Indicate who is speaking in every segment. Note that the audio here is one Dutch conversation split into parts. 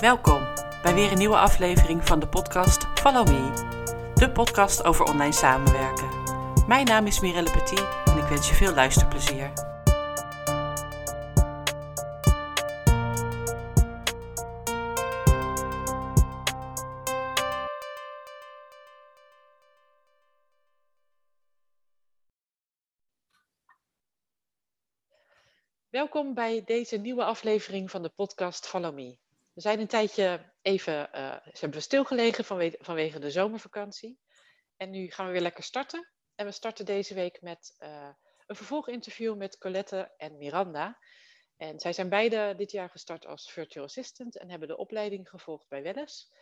Speaker 1: Welkom bij weer een nieuwe aflevering van de podcast Follow Me, de podcast over online samenwerken. Mijn naam is Mirelle Petit en ik wens je veel luisterplezier. Welkom bij deze nieuwe aflevering van de podcast Follow Me. We zijn een tijdje even uh, hebben we stilgelegen vanwege, vanwege de zomervakantie. En nu gaan we weer lekker starten. En we starten deze week met uh, een vervolginterview met Colette en Miranda. En zij zijn beide dit jaar gestart als virtual assistant en hebben de opleiding gevolgd bij Welles.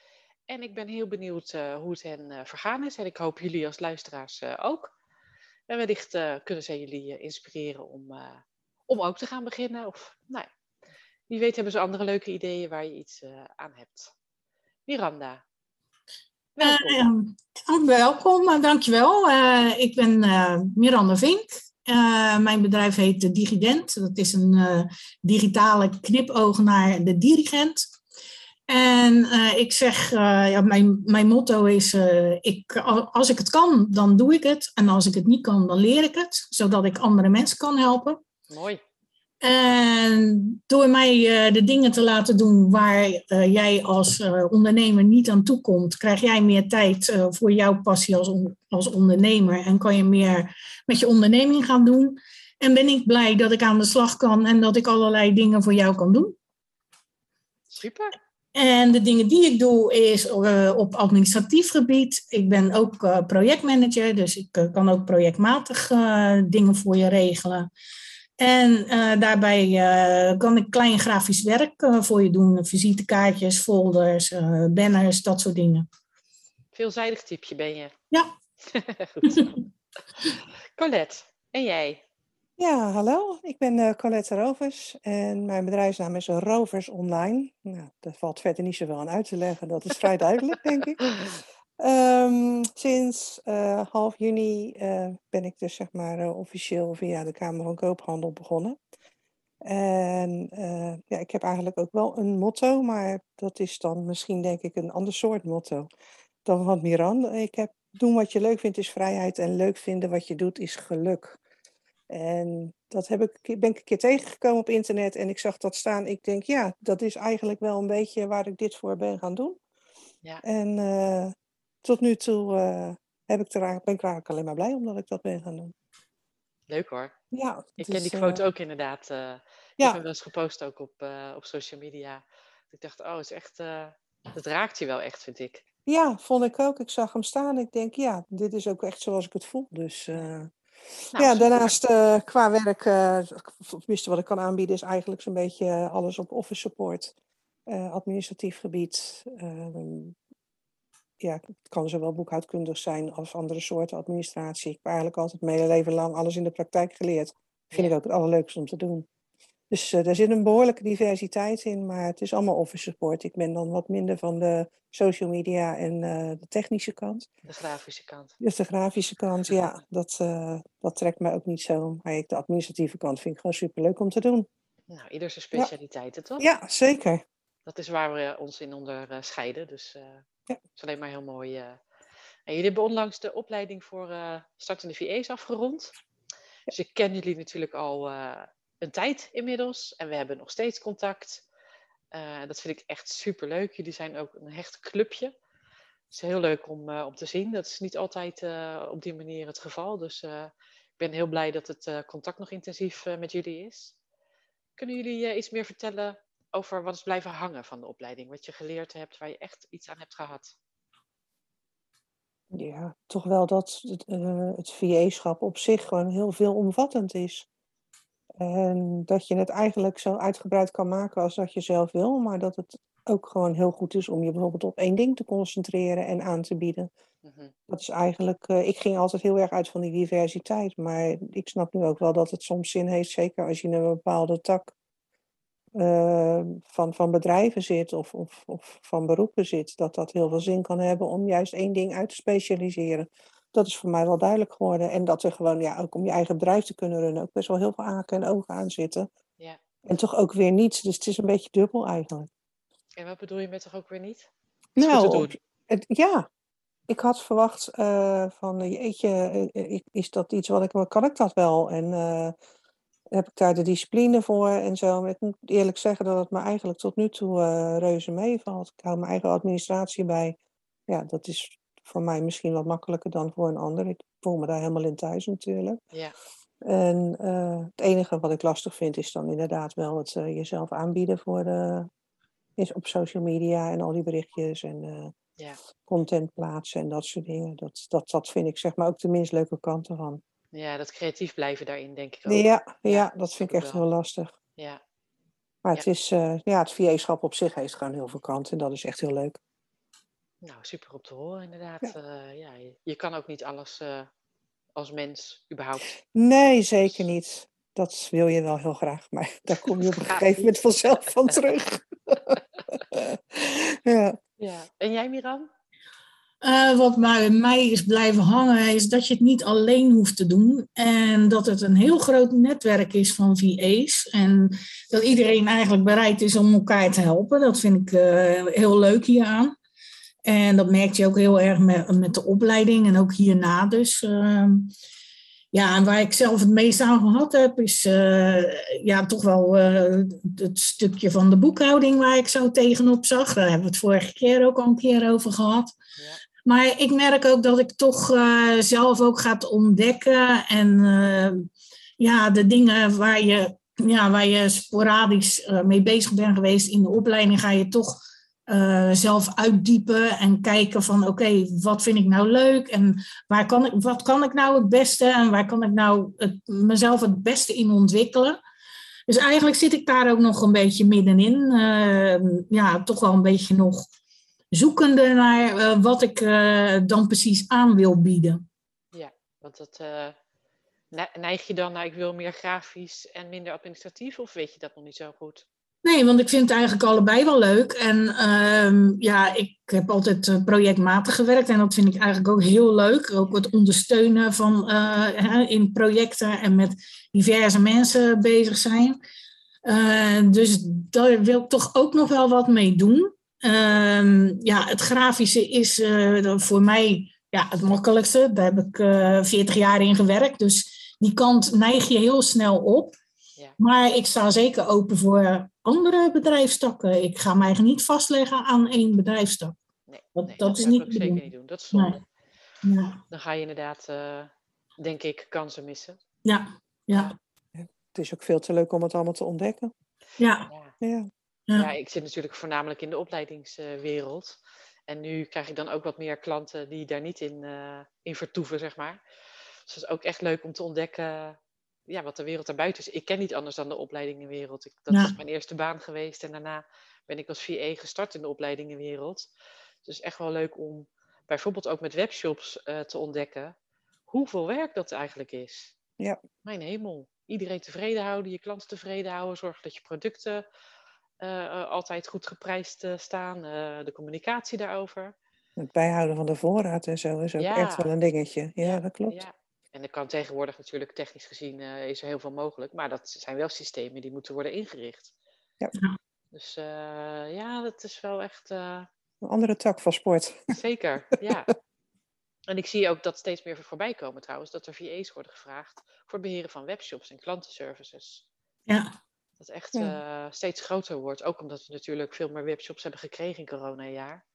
Speaker 1: En ik ben heel benieuwd uh, hoe het hen vergaan is. En ik hoop jullie als luisteraars ook. En wellicht kunnen zij jullie inspireren om om ook te gaan beginnen. Of nou ja, wie weet hebben ze andere leuke ideeën waar je iets uh, aan hebt. Miranda.
Speaker 2: Welkom. Uh, welkom, dankjewel. Uh, ik ben Miranda Vink. mijn bedrijf heet de Digident. Dat is een digitale knipoog naar de dirigent. En ik zeg, ja, mijn, mijn motto is, ik, als ik het kan, dan doe ik het. En als ik het niet kan, dan leer ik het. Zodat ik andere mensen kan helpen.
Speaker 1: Mooi.
Speaker 2: En door mij uh, de dingen te laten doen waar uh, jij als uh, ondernemer niet aan toekomt, krijg jij meer tijd voor jouw passie als, on als ondernemer en kan je meer met je onderneming gaan doen. En ben ik blij dat ik aan de slag kan en dat ik allerlei dingen voor jou kan doen.
Speaker 1: Super.
Speaker 2: En de dingen die ik doe is op administratief gebied. Ik ben ook projectmanager, dus ik kan ook projectmatig dingen voor je regelen. En uh, daarbij uh, kan ik klein grafisch werk uh, voor je doen. Visitekaartjes, folders, banners, dat soort dingen.
Speaker 1: Veelzijdig typeje ben je.
Speaker 2: Ja.
Speaker 1: Colette, en jij?
Speaker 3: Ja, hallo. Ik ben Colette Rovers en mijn bedrijfsnaam is Rovers Online. Nou, daar valt verder niet zoveel aan uit te leggen. Dat is vrij duidelijk, denk ik. Um, sinds uh, half juni uh, ben ik dus zeg maar uh, officieel via de Kamer van Koophandel begonnen. En ja, ik heb eigenlijk ook wel een motto, maar dat is dan misschien denk ik een ander soort motto dan van Miran. Ik heb doen wat je leuk vindt is vrijheid en leuk vinden wat je doet is geluk. En dat heb ik, ben ik een keer tegengekomen op internet en ik zag dat staan. Ik denk ja, dat is eigenlijk wel een beetje waar ik dit voor ben gaan doen. Ja. En tot nu toe uh, heb ik er, ben ik er eigenlijk alleen maar blij omdat ik dat ben gaan doen.
Speaker 1: Leuk hoor.
Speaker 3: Ja,
Speaker 1: ik ken die quote uh, ook inderdaad. Uh, ja. Ik heb hem wel eens gepost ook op, op social media. Ik dacht, oh, het is echt, het raakt je wel echt, vind ik.
Speaker 3: Ja, vond ik ook. Ik zag hem staan. Ik denk, ja, dit is ook echt zoals ik het voel. Dus nou, ja, daarnaast qua werk, tenminste wat ik kan aanbieden, is eigenlijk zo'n beetje alles op office support. administratief gebied, ja, het kan zowel boekhoudkundig zijn als andere soorten administratie. Ik heb eigenlijk altijd mijn hele leven lang alles in de praktijk geleerd. Vind ik ook het allerleukste om te doen. Dus uh, daar zit een behoorlijke diversiteit in, maar het is allemaal office support. Ik ben dan wat minder van de social media en uh, de technische kant.
Speaker 1: De grafische kant.
Speaker 3: Dus de grafische kant, ja, dat, uh, dat trekt mij ook niet zo. Maar de administratieve kant vind ik gewoon superleuk om te doen.
Speaker 1: Nou, ieder zijn specialiteiten,
Speaker 3: ja.
Speaker 1: toch?
Speaker 3: Ja, zeker.
Speaker 1: Dat is waar we ons in onderscheiden. Dus ja. Dat is alleen maar heel mooi. Uh. En jullie hebben onlangs de opleiding voor uh, startende VA's afgerond. Dus ik ken jullie natuurlijk al uh, een tijd inmiddels. En we hebben nog steeds contact. dat vind ik echt super leuk. Jullie zijn ook een hecht clubje. Het is heel leuk om, om te zien. Dat is niet altijd op die manier het geval. Dus ik ben heel blij dat het contact nog intensief met jullie is. Kunnen jullie iets meer vertellen over wat is blijven hangen van de opleiding? Wat je geleerd hebt, waar je echt iets aan hebt gehad?
Speaker 3: Ja, toch wel dat het, uh, het VA-schap op zich gewoon heel veelomvattend is. En dat je het eigenlijk zo uitgebreid kan maken als dat je zelf wil, maar dat het ook gewoon heel goed is om je bijvoorbeeld op één ding te concentreren en aan te bieden. Mm-hmm. Dat is eigenlijk, uh, ik ging altijd heel erg uit van die diversiteit, maar ik snap nu ook wel dat het soms zin heeft, zeker als je in een bepaalde tak uh, van, van bedrijven zit of, of, of van beroepen zit, dat dat heel veel zin kan hebben om juist één ding uit te specialiseren. Dat is voor mij wel duidelijk geworden. En dat er gewoon, ja, ook om je eigen bedrijf te kunnen runnen, ook best wel heel veel haken en ogen aan zitten. Ja. En toch ook weer niets. Dus het is een beetje dubbel eigenlijk.
Speaker 1: En wat bedoel je met toch ook weer niet?
Speaker 3: Nou, het, ja, ik had verwacht uh, van, jeetje, is dat iets wat ik, kan ik dat wel? En heb ik daar de discipline voor en zo. Maar ik moet eerlijk zeggen dat het me eigenlijk tot nu toe uh, reuze meevalt. Ik hou mijn eigen administratie bij. Ja, dat is voor mij misschien wat makkelijker dan voor een ander. Ik voel me daar helemaal in thuis natuurlijk.
Speaker 1: Ja.
Speaker 3: En uh, het enige wat ik lastig vind is dan inderdaad wel het uh, jezelf aanbieden voor de, is op social media en al die berichtjes en
Speaker 1: ja.
Speaker 3: content plaatsen en dat soort dingen. Dat, dat, dat vind ik zeg maar ook de minst leuke kant ervan.
Speaker 1: Ja, dat creatief blijven daarin, denk ik ook.
Speaker 3: Ja, ja, dat vind ik echt heel lastig.
Speaker 1: Ja.
Speaker 3: Maar het is, uh, ja, het VA-schap op zich heeft gewoon heel veel kanten en dat is echt heel leuk.
Speaker 1: Nou, super op te horen, inderdaad. Ja. Uh, ja je, je, kan ook niet alles uh, als mens überhaupt.
Speaker 3: Nee, zeker niet. Dat wil je wel heel graag, maar daar kom je op een gegeven moment vanzelf van terug. ja.
Speaker 1: ja. En jij, Miran?
Speaker 2: Uh, wat bij mij is blijven hangen, is dat je het niet alleen hoeft te doen. En dat het een heel groot netwerk is van VA's. En dat iedereen eigenlijk bereid is om elkaar te helpen. Dat vind ik uh, heel leuk hieraan. En dat merk je ook heel erg met, met de opleiding en ook hierna dus. Uh, ja, en waar ik zelf het meest aan gehad heb, is ja, toch wel het stukje van de boekhouding waar ik zo tegenop zag. Daar hebben we het vorige keer ook al een keer over gehad.
Speaker 1: Ja.
Speaker 2: Maar ik merk ook dat ik toch uh, zelf ook ga ontdekken. En uh, ja, de dingen waar je, ja, waar je sporadisch uh, mee bezig bent geweest in de opleiding, ga je toch zelf uitdiepen en kijken van oké, wat vind ik nou leuk en waar kan ik, wat kan ik nou het beste en waar kan ik nou mezelf het beste in ontwikkelen. Dus eigenlijk zit ik daar ook nog een beetje middenin. ja, toch wel een beetje nog zoekende naar uh, wat ik uh, dan precies aan wil bieden.
Speaker 1: Ja, want dat, uh, neig je dan naar ik wil meer grafisch en minder administratief of weet je dat nog niet zo goed?
Speaker 2: Nee, want ik vind het eigenlijk allebei wel leuk. En uh, ja, ik heb altijd projectmatig gewerkt en dat vind ik eigenlijk ook heel leuk. Ook het ondersteunen van in projecten en met diverse mensen bezig zijn. dus daar wil ik toch ook nog wel wat mee doen. Um, ja, het grafische is uh, voor mij ja, het makkelijkste. Daar heb ik uh, eh, 40 jaar in gewerkt. Dus die kant neig je heel snel op.
Speaker 1: Ja.
Speaker 2: Maar ik sta zeker open voor andere bedrijfstakken. Ik ga mij niet vastleggen aan één bedrijfstak.
Speaker 1: Nee, dat, nee, dat, dat is niet ik zeker niet doen. Dat is zonde.
Speaker 2: Nee. Ja.
Speaker 1: Dan ga je inderdaad, uh, denk ik, kansen missen.
Speaker 2: Ja, ja.
Speaker 3: Het is ook veel te leuk om het allemaal te ontdekken.
Speaker 2: Ja.
Speaker 3: ja.
Speaker 1: Ja. ja. ik zit natuurlijk voornamelijk in de opleidingswereld. En nu krijg ik dan ook wat meer klanten die daar niet in, uh, in vertoeven, zeg maar. Dus het is ook echt leuk om te ontdekken ja, wat de wereld daarbuiten is. Ik ken niet anders dan de opleidingenwereld. Ik, dat ja. is mijn eerste baan geweest. En daarna ben ik als VA gestart in de opleidingenwereld. Dus echt wel leuk om bijvoorbeeld ook met webshops uh, te ontdekken hoeveel werk dat eigenlijk is.
Speaker 3: Ja.
Speaker 1: Mijn hemel. Iedereen tevreden houden, je klanten tevreden houden, zorgen dat je producten altijd goed geprijsd uh, staan, de communicatie daarover.
Speaker 3: Het bijhouden van de voorraad en zo is ook ja. echt wel een dingetje. Ja, ja dat klopt.
Speaker 1: Ja. En er kan tegenwoordig natuurlijk technisch gezien is er heel veel mogelijk, maar dat zijn wel systemen die moeten worden ingericht.
Speaker 3: Ja.
Speaker 1: Dus ja, dat is wel echt.
Speaker 3: Een andere tak van sport.
Speaker 1: Zeker, ja. En ik zie ook dat steeds meer voorbij komen trouwens, dat er VA's worden gevraagd voor het beheren van webshops en klantenservices.
Speaker 2: Ja,
Speaker 1: dat echt ja. uh, steeds groter wordt. Ook omdat we natuurlijk veel meer webshops hebben gekregen in corona-jaar.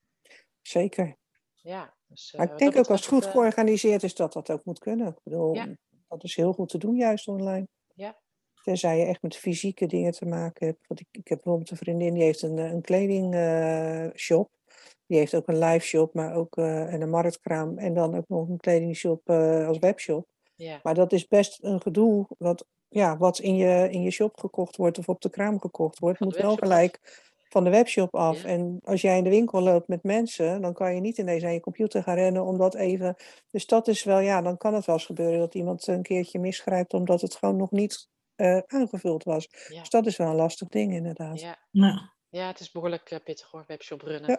Speaker 3: Zeker.
Speaker 1: Ja. Dus, uh,
Speaker 3: maar ik denk ook als het goed georganiseerd is dat dat ook moet kunnen. Ik bedoel, ja. dat is heel goed te doen juist online.
Speaker 1: Ja.
Speaker 3: Tenzij je echt met fysieke dingen te maken hebt. Want ik, ik heb bijvoorbeeld een vriendin die heeft een, een kledingshop. Uh, die heeft ook een live shop, maar ook en een marktkraam. En dan ook nog een kledingshop als webshop.
Speaker 1: Ja.
Speaker 3: Maar dat is best een gedoe. Wat ja, wat in je, in je shop gekocht wordt of op de kraam gekocht wordt, moet wel gelijk van de webshop af.
Speaker 1: Ja.
Speaker 3: En als jij in de winkel loopt met mensen, dan kan je niet ineens aan je computer gaan rennen om dat even. Dus dat is wel, ja, dan kan het wel eens gebeuren dat iemand een keertje misgrijpt omdat het gewoon nog niet uh, aangevuld was.
Speaker 1: Ja.
Speaker 3: Dus dat is wel een lastig ding, inderdaad.
Speaker 1: Ja,
Speaker 2: ja.
Speaker 1: ja het is behoorlijk uh, pittig hoor, webshop runnen.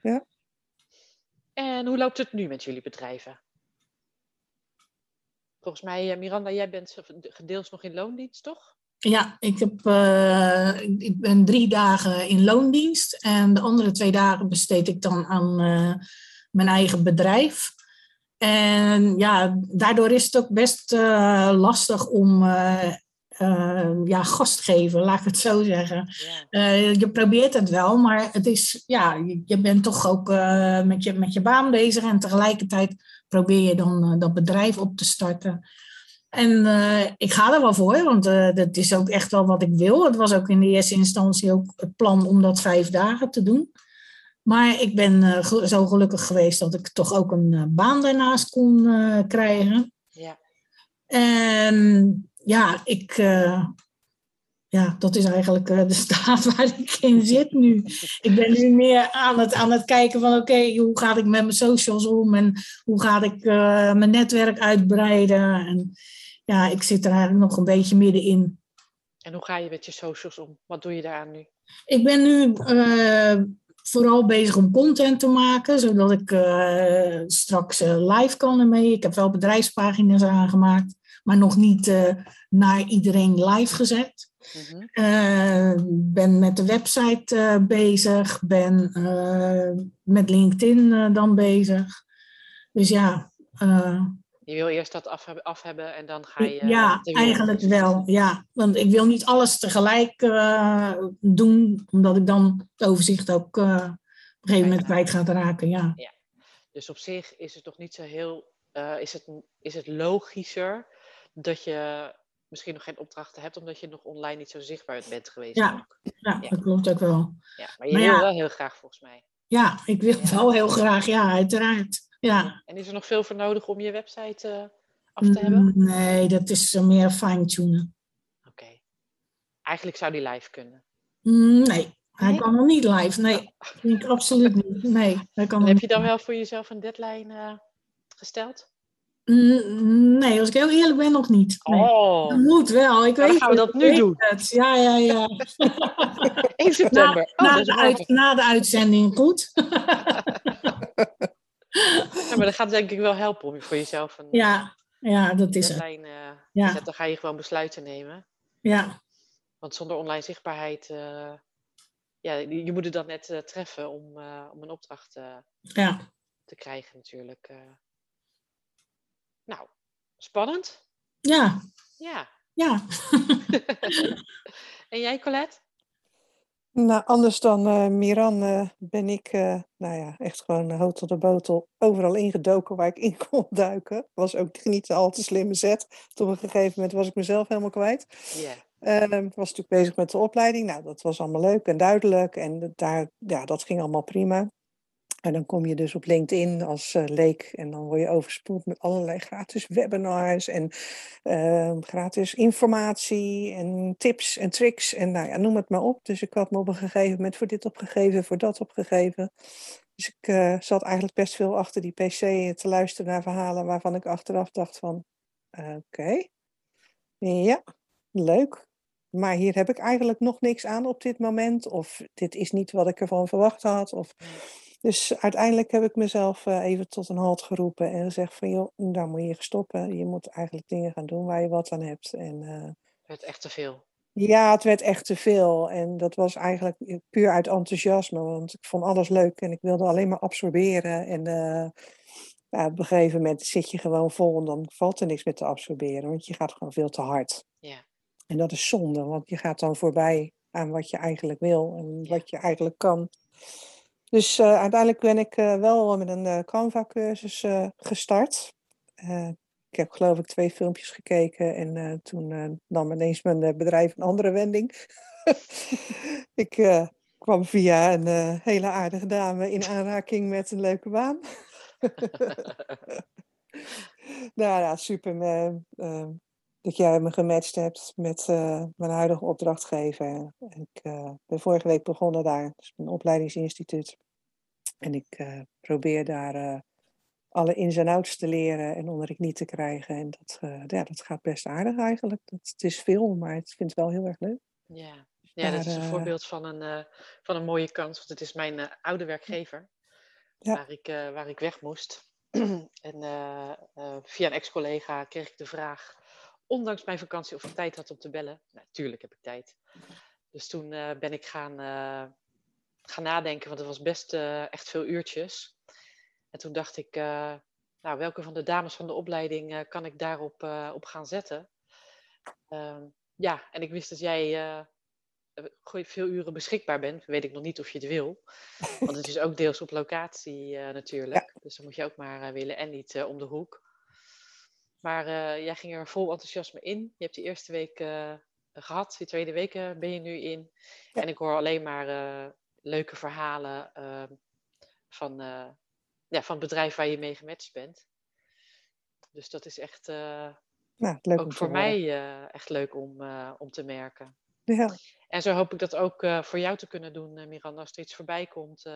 Speaker 3: Ja. ja.
Speaker 1: En hoe loopt het nu met jullie bedrijven? Volgens mij, Miranda, jij bent gedeels nog in loondienst, toch?
Speaker 2: Ja, ik, heb, uh, ik ben drie dagen in loondienst en de andere twee dagen besteed ik dan aan uh, mijn eigen bedrijf. En ja, daardoor is het ook best uh, lastig om ja, gastgeven, laat ik het zo zeggen. Je probeert het wel, maar het is, ja, je bent toch ook met, je, met je baan bezig en tegelijkertijd probeer je dan dat bedrijf op te starten. En uh, ik ga er wel voor, want uh, dat is ook echt wel wat ik wil. Het was ook in de eerste instantie ook het plan om dat vijf dagen te doen. Maar ik ben uh, zo gelukkig geweest dat ik toch ook een baan daarnaast kon krijgen. Ja. En ja, ik, ja, dat is eigenlijk de staat waar ik in zit nu. Ik ben nu meer aan het, aan het kijken van oké, hoe ga ik met mijn socials om en hoe ga ik mijn netwerk uitbreiden. En, ja, ik zit er eigenlijk nog een beetje middenin.
Speaker 1: En hoe ga je met je socials om? Wat doe je daaraan nu?
Speaker 2: Ik ben nu uh, vooral bezig om content te maken, zodat ik straks live kan ermee. Ik heb wel bedrijfspagina's aangemaakt, maar nog niet naar iedereen live gezet. Mm ben met de website bezig, ben met LinkedIn dan bezig. Dus ja,
Speaker 1: je wil eerst dat af hebben, af hebben en dan ga je.
Speaker 2: Ja, eigenlijk wel. Ja. Want ik wil niet alles tegelijk doen, omdat ik dan het overzicht ook op een gegeven moment kwijt ga raken. Ja. ja.
Speaker 1: Dus op zich is het toch niet zo heel. Uh, is, het, is het logischer dat je misschien nog geen opdrachten hebt, omdat je nog online niet zo zichtbaar bent geweest?
Speaker 2: Ja, ja, dat klopt ook wel.
Speaker 1: Ja, maar je maar wil ja, wel heel graag volgens mij.
Speaker 2: Ja, ik wil wel heel graag, ja, uiteraard. Ja.
Speaker 1: En is er nog veel voor nodig om je website uh, af te hebben?
Speaker 2: Mm, nee, dat is meer fine-tunen.
Speaker 1: Oké. Eigenlijk zou die live kunnen?
Speaker 2: Mm, nee, hij kan nog niet live. Nee, ik absoluut niet. Nee, hij kan
Speaker 1: heb je dan wel voor jezelf een deadline uh, gesteld?
Speaker 2: Nee, als ik heel eerlijk ben, nog niet. Nee. Oh. Dat moet wel. Ik weet
Speaker 1: dan gaan we dat nu doen.
Speaker 2: Het. Ja, ja, ja.
Speaker 1: 1 september.
Speaker 2: Na, oh, na, de uit, na, de uitzending, goed.
Speaker 1: Ja, maar dat gaat denk ik wel helpen om voor jezelf een
Speaker 2: ja, ja, dat is
Speaker 1: uh, ja. Dan ga je gewoon besluiten nemen.
Speaker 2: Ja.
Speaker 1: Want zonder online zichtbaarheid, uh, ja, je moet het dan net uh, treffen om, om een opdracht
Speaker 2: ja.
Speaker 1: te krijgen natuurlijk. Nou, spannend.
Speaker 2: Ja.
Speaker 1: Ja.
Speaker 2: Ja.
Speaker 1: en jij Colette?
Speaker 3: Nou, anders dan uh, Miran uh, ben ik, uh, nou ja, echt gewoon uh, tot de botel overal ingedoken waar ik in kon duiken. Was ook niet al te slimme zet. Op een gegeven moment was ik mezelf helemaal kwijt.
Speaker 1: Yeah.
Speaker 3: was natuurlijk bezig met de opleiding. Nou, dat was allemaal leuk en duidelijk. En daar, ja, dat ging allemaal prima. En dan kom je dus op LinkedIn als uh, leek en dan word je overspoeld met allerlei gratis webinars en uh, gratis informatie en tips en tricks en nou ja, noem het maar op. Dus ik had me op een gegeven moment voor dit opgegeven, voor dat opgegeven. Dus ik uh, zat eigenlijk best veel achter die pc te luisteren naar verhalen waarvan ik achteraf dacht van, oké, ja, leuk. Maar hier heb ik eigenlijk nog niks aan op dit moment. Of dit is niet wat ik ervan verwacht had. Of... Dus uiteindelijk heb ik mezelf uh, even tot een halt geroepen en gezegd van joh, daar moet je stoppen. Je moet eigenlijk dingen gaan doen waar je wat aan hebt. En, uh,
Speaker 1: het werd echt te veel.
Speaker 3: Ja, het werd echt te veel. En dat was eigenlijk puur uit enthousiasme, want ik vond alles leuk en ik wilde alleen maar absorberen. En uh, ja, op een gegeven moment zit je gewoon vol en dan valt er niks meer te absorberen, want je gaat gewoon veel te hard.
Speaker 1: Ja.
Speaker 3: En dat is zonde, want je gaat dan voorbij aan wat je eigenlijk wil en ja. wat je eigenlijk kan. Dus uh, uiteindelijk ben ik uh, wel met een uh, Canva-cursus gestart. ik heb geloof ik twee filmpjes gekeken en toen nam ineens mijn bedrijf een andere wending. ik kwam via een hele aardige dame in aanraking met een leuke baan. nou ja, super dat jij me gematcht hebt met mijn huidige opdrachtgever. Ik ben vorige week begonnen daar, dus een opleidingsinstituut. En ik uh, probeer daar alle ins en outs te leren en onder ik niet te krijgen. En dat, ja, dat gaat best aardig eigenlijk. Dat, het is veel, maar ik vind het wel heel erg leuk.
Speaker 1: Ja, ja dat is een voorbeeld van een, van een mooie kans. Want het is mijn oude werkgever ja. waar, ik, waar ik weg moest. en via een ex-collega kreeg ik de vraag ondanks mijn vakantie of ik tijd had om te bellen. Natuurlijk heb ik tijd. Dus toen ben ik gaan, gaan nadenken, want het was best echt veel uurtjes. En toen dacht ik, nou, welke van de dames van de opleiding kan ik daarop op gaan zetten? Ehm, ja, en ik wist dat jij veel uren beschikbaar bent, weet ik nog niet of je het wil. Want het is ook deels op locatie natuurlijk. Dus dan moet je ook maar willen en niet om de hoek. Maar jij ging er vol enthousiasme in. Je hebt die eerste week gehad, die tweede week ben je nu in. Ja. En ik hoor alleen maar leuke verhalen ehm, van, ja, van het bedrijf waar je mee gematcht bent. Dus dat is echt
Speaker 3: leuk
Speaker 1: ook voor mij echt leuk om, om te merken. Ja. En zo hoop ik dat ook voor jou te kunnen doen, Miranda, als er iets voorbij komt.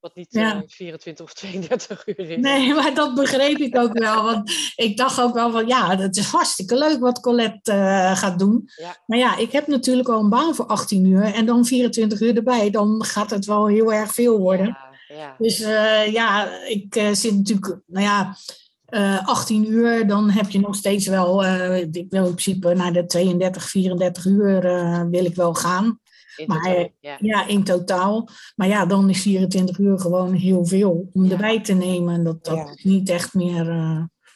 Speaker 1: Wat niet ja. 24 of 32 uur is.
Speaker 2: Nee, maar dat begreep ik ook wel. Want ik dacht ook wel van ja, het is hartstikke leuk wat Colette gaat doen. Ja. Maar ja, ik heb natuurlijk al een baan voor 18 uur. En dan 24 uur erbij. Dan gaat het wel heel erg veel worden. Ja. Dus ja, ik zit natuurlijk, nou ja, uh, eh, 18 uur, dan heb je nog steeds wel, ik wil in principe naar de 32, 34 uur wil ik wel gaan. In maar, totaal, ja. ja. in totaal. Maar ja, dan is 24 uur gewoon heel veel om ja. erbij te nemen. Dat, dat ja. is niet echt meer,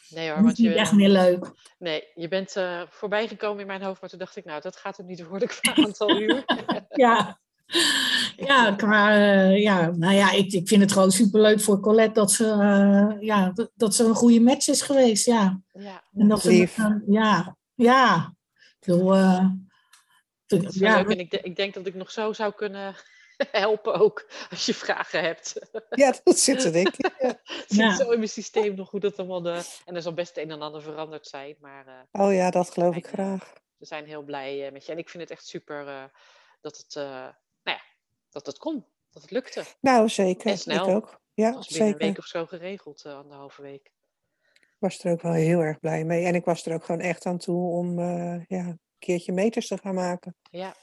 Speaker 2: nee, hoor, want niet je, echt meer leuk.
Speaker 1: Nee, je bent voorbij gekomen in mijn hoofd, maar toen dacht ik, nou, dat gaat hem niet worden qua aantal uur.
Speaker 2: ja. Ja, maar uh, ja, nou ja, ik, ik vind het gewoon superleuk voor Colette dat ze, uh, ja, dat, dat, ze een goede match is geweest. Ja,
Speaker 1: ja
Speaker 2: en dat
Speaker 3: lief.
Speaker 2: Ze, ja, ja. Veel,
Speaker 1: ja, leuk. En ik, ik denk dat ik nog zo zou kunnen helpen ook, als je vragen hebt.
Speaker 3: Ja, dat zit er denk ik. Ja.
Speaker 1: zit ja. zo in mijn systeem nog goed dat allemaal de... En er zal best een en ander veranderd zijn, maar...
Speaker 3: oh ja, dat geloof ik graag.
Speaker 1: We zijn heel blij met je. En ik vind het echt super dat het nou ja, dat het kon. Dat het lukte.
Speaker 3: Nou, zeker.
Speaker 1: En snel.
Speaker 3: Ik ook. Ja,
Speaker 1: was binnen zeker. een week of zo geregeld, uh, anderhalve week.
Speaker 3: Ik was er ook wel heel erg blij mee. En ik was er ook gewoon echt aan toe om uh, ja, keertje meters te gaan maken.
Speaker 1: Ja.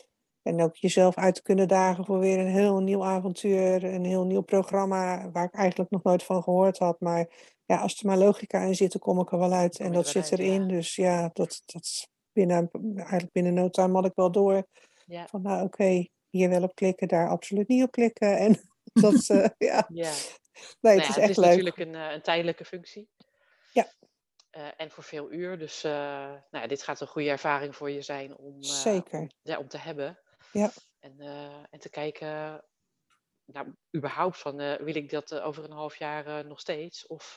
Speaker 3: En ook jezelf uit te kunnen dagen voor weer een heel nieuw avontuur. Een heel nieuw programma waar ik eigenlijk nog nooit van gehoord had. Maar ja, als er maar logica in zit, dan kom ik er wel uit. en dat zit erin. Ja. Dus ja, dat, dat binnen, eigenlijk binnen no time had ik wel door.
Speaker 1: Ja.
Speaker 3: Van nou oké, okay, hier wel op klikken, daar absoluut niet op klikken. En dat, uh, ja.
Speaker 1: ja.
Speaker 3: Nee, het nou is echt
Speaker 1: het is
Speaker 3: leuk.
Speaker 1: natuurlijk een, uh, een tijdelijke functie.
Speaker 3: Ja.
Speaker 1: Uh, en voor veel uur. Dus nou ja, dit gaat een goede ervaring voor je zijn om,
Speaker 3: Zeker.
Speaker 1: Om, ja, om te hebben.
Speaker 3: Ja.
Speaker 1: En, en te kijken, nou, überhaupt van, wil ik dat over een half jaar nog steeds? Of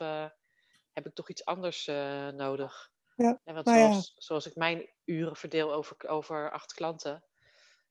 Speaker 1: heb ik toch iets anders nodig?
Speaker 3: Ja.
Speaker 1: En want
Speaker 3: nou
Speaker 1: zoals, ja. zoals ik mijn uren verdeel over, over acht klanten,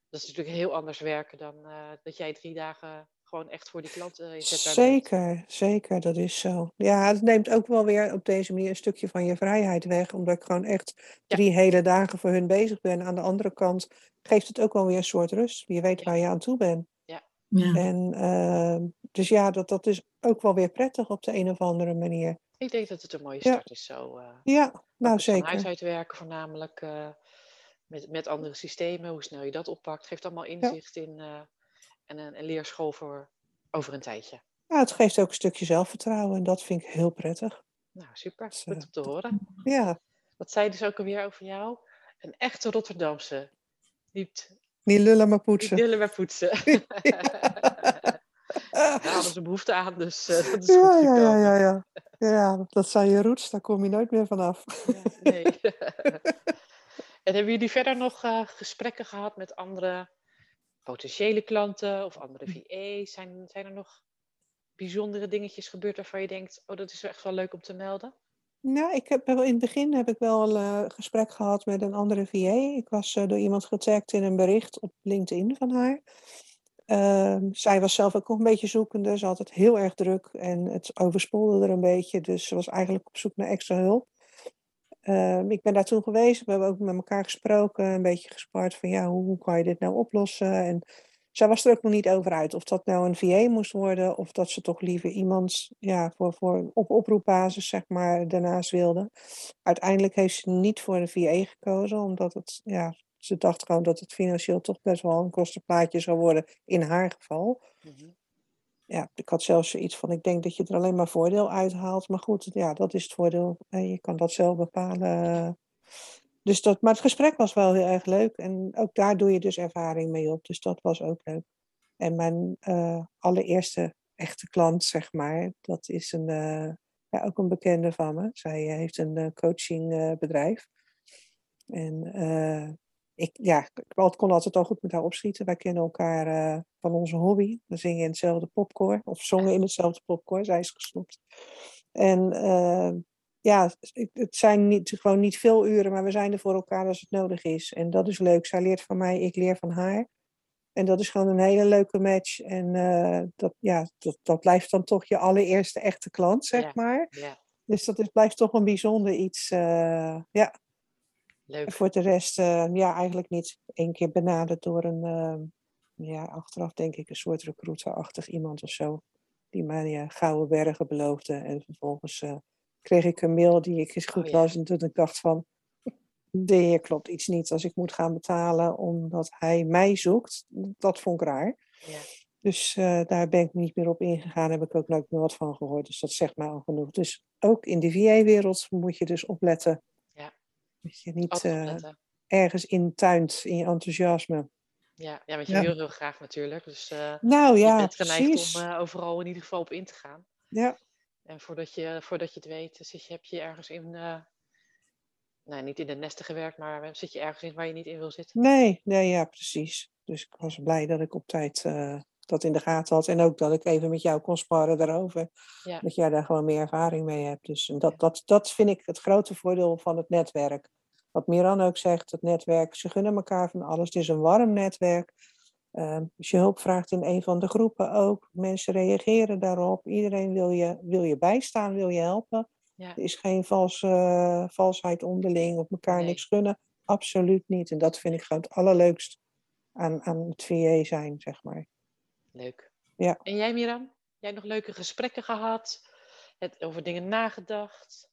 Speaker 1: dat is natuurlijk heel anders werken dan dat jij drie dagen gewoon echt voor die klant uh, zet.
Speaker 3: Zeker, zeker, dat is zo. Ja, het neemt ook wel weer op deze manier een stukje van je vrijheid weg, omdat ik gewoon echt drie ja. hele dagen voor hun bezig ben. Aan de andere kant geeft het ook wel weer een soort rust. Je weet ja. waar je aan toe bent.
Speaker 1: Ja.
Speaker 2: ja.
Speaker 3: En uh, dus ja, dat, dat is ook wel weer prettig op de een of andere manier.
Speaker 1: Ik denk dat het een mooie start is zo. Uh,
Speaker 3: ja, nou zeker. Van
Speaker 1: huis uit werken voornamelijk. Uh, met, met andere systemen, hoe snel je dat oppakt. Geeft allemaal inzicht ja. in uh, en een, een, leerschool voor over een tijdje.
Speaker 3: Ja, het geeft ook een stukje zelfvertrouwen en dat vind ik heel prettig.
Speaker 1: Nou, super. Dus, Goed om te horen.
Speaker 3: Ja.
Speaker 1: Wat zei dus ook alweer over jou? Een echte Rotterdamse. Niet,
Speaker 3: niet lullen maar poetsen.
Speaker 1: Niet lullen maar poetsen. Ja. Daar hadden ze behoefte aan, dus uh, dat is ja, goed
Speaker 3: ja, ja, ja, ja. Ja, dat zijn je roots, daar kom je nooit meer vanaf.
Speaker 1: Ja, nee. En hebben jullie verder nog uh, gesprekken gehad met andere potentiële klanten of andere VA's? Zijn, zijn er nog bijzondere dingetjes gebeurd waarvan je denkt, oh dat is echt wel leuk om te melden?
Speaker 3: Nou, ik heb, in het begin heb ik wel een uh, gesprek gehad met een andere VA. Ik was uh, door iemand getagd in een bericht op LinkedIn van haar. Uh, zij was zelf ook nog een beetje zoekende. Ze had het heel erg druk en het overspoelde er een beetje. Dus ze was eigenlijk op zoek naar extra hulp. Uh, ik ben daar toen geweest, we hebben ook met elkaar gesproken, een beetje gespart van ja, hoe, hoe kan je dit nou oplossen? En zij was er ook nog niet over uit of dat nou een VA moest worden of dat ze toch liever iemand ja, voor, voor op oproepbasis zeg maar daarnaast wilde. Uiteindelijk heeft ze niet voor een VA gekozen, omdat het, ja, ze dacht gewoon dat het financieel toch best wel een kostenplaatje zou worden in haar geval. Mm-hmm ja, ik had zelfs zoiets van, ik denk dat je er alleen maar voordeel uithaalt. Maar goed, ja, dat is het voordeel. Je kan dat zelf bepalen. dus dat, maar het gesprek was wel heel erg leuk. En ook daar doe je dus ervaring mee op. Dus dat was ook leuk. En mijn uh, allereerste echte klant, zeg maar, dat is een, uh, ja, ook een bekende van me. Zij uh, heeft een coachingbedrijf. en ik, ja, ik kon altijd al goed met haar opschieten. Wij kennen elkaar van onze hobby. We zingen in hetzelfde popcore, of zongen in hetzelfde popcore. Zij is gestopt. En ja, het zijn niet, gewoon niet veel uren, maar we zijn er voor elkaar als het nodig is. En dat is leuk. Zij leert van mij, ik leer van haar. En dat is gewoon een hele leuke match. En uh, dat, ja, dat, dat blijft dan toch je allereerste echte klant, zeg maar. Ja. Dus dat is, blijft toch een bijzonder iets. Uh, ja. Leuk. Voor de rest, uh, ja, eigenlijk niet. Eén keer benaderd door een, ja, achteraf denk ik een soort recruiter-achtig iemand of zo. Die mij gouden bergen beloofde. En vervolgens kreeg ik een mail die ik eens goed oh, was. En toen ik dacht van, de heer klopt iets niet als ik moet gaan betalen omdat hij mij zoekt. Dat vond ik raar. Ja. Dus daar ben ik niet meer op ingegaan, heb ik ook nooit meer wat van gehoord. Dus dat zegt mij al genoeg. Dus ook in de VA-wereld moet je dus opletten. Dat je niet uh, ergens intuint in je enthousiasme.
Speaker 1: Ja, ja want je ja. wil heel graag natuurlijk. Dus uh,
Speaker 3: nou, ja,
Speaker 1: je bent geneigd om overal in ieder geval op in te gaan. Ja. En voordat je, voordat je het weet, zit je, heb je ergens in, nou niet in de nesten gewerkt, maar zit je ergens in waar je niet in wil zitten.
Speaker 3: Nee, nee, ja, precies. Dus ik was blij dat ik op tijd dat in de gaten had. En ook dat ik even met jou kon sparren daarover. Ja. Dat jij daar gewoon meer ervaring mee hebt. Dus dat, dat, dat vind ik het grote voordeel van het netwerk. Wat Miran ook zegt, het netwerk, ze gunnen elkaar van alles. Het is een warm netwerk. Uh, als je hulp vraagt in een van de groepen ook, mensen reageren daarop. Iedereen wil je, wil je bijstaan, wil je helpen. Ja. Er is geen vals, uh, valsheid onderling of elkaar niks gunnen. Absoluut niet. En dat vind ik gewoon het allerleukst aan, aan het VA zijn, zeg maar.
Speaker 1: Leuk. Ja. En jij, Miram? Jij nog leuke gesprekken gehad? Het, over dingen nagedacht?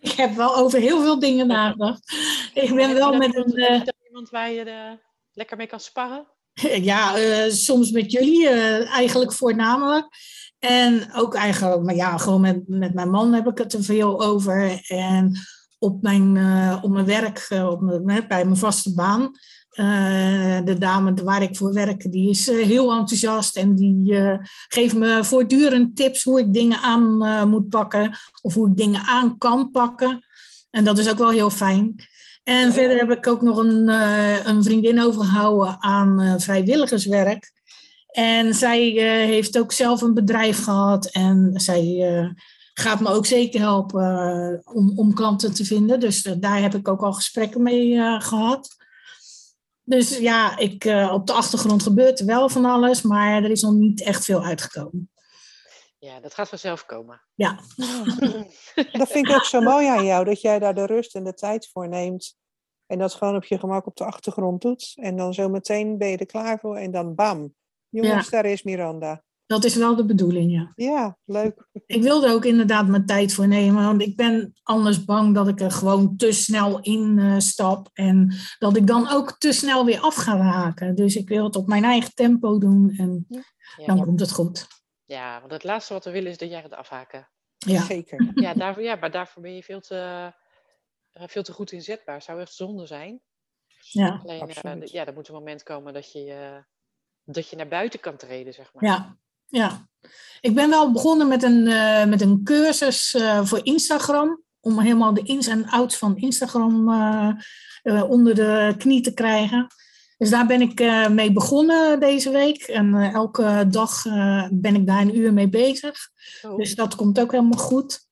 Speaker 2: Ik heb wel over heel veel dingen nagedacht. Ik ben wel met een... Uh...
Speaker 1: Iemand waar je de, lekker mee kan sparren?
Speaker 2: Ja, uh, soms met jullie uh, eigenlijk voornamelijk. En ook eigenlijk, maar ja, gewoon met, met mijn man heb ik het er veel over. En op mijn, uh, op mijn werk, op mijn, bij mijn vaste baan. De dame waar ik voor werk, die is heel enthousiast en die geeft me voortdurend tips hoe ik dingen aan moet pakken of hoe ik dingen aan kan pakken. En dat is ook wel heel fijn. En verder heb ik ook nog een, een vriendin overgehouden aan vrijwilligerswerk. En zij heeft ook zelf een bedrijf gehad. En zij gaat me ook zeker helpen om, om klanten te vinden. Dus daar heb ik ook al gesprekken mee gehad. Dus ja, ik, op de achtergrond gebeurt er wel van alles. Maar er is nog niet echt veel uitgekomen.
Speaker 1: Ja, dat gaat vanzelf komen.
Speaker 2: Ja.
Speaker 3: dat vind ik ook zo mooi aan jou, dat jij daar de rust en de tijd voor neemt. En dat gewoon op je gemak op de achtergrond doet. En dan zo meteen ben je er klaar voor en dan bam. Jongens, daar is Miranda.
Speaker 2: Dat is wel de bedoeling, ja.
Speaker 3: Ja, leuk.
Speaker 2: Ik wilde ook inderdaad mijn tijd voor nemen, want ik ben anders bang dat ik er gewoon te snel in uh, stap en dat ik dan ook te snel weer af ga raken. Dus ik wil het op mijn eigen tempo doen en dan komt het goed.
Speaker 1: Ja, want het laatste wat we willen is dat jij gaat afhaken.
Speaker 2: Ja.
Speaker 3: Zeker.
Speaker 1: Ja, daarvoor, ja, maar daarvoor ben je veel te, uh, veel te goed inzetbaar. Zou echt zonde zijn.
Speaker 2: Ja,
Speaker 1: Alleen, uh, ja, er moet een moment komen dat je, uh, dat je naar buiten kan treden, zeg maar.
Speaker 2: Ja, ja. Ik ben wel begonnen met een, met een cursus voor Instagram. Om helemaal de ins en outs van Instagram onder de knie te krijgen. Dus daar ben ik mee begonnen deze week. En elke dag ben ik daar een uur mee bezig. Oh. Dus dat komt ook helemaal goed.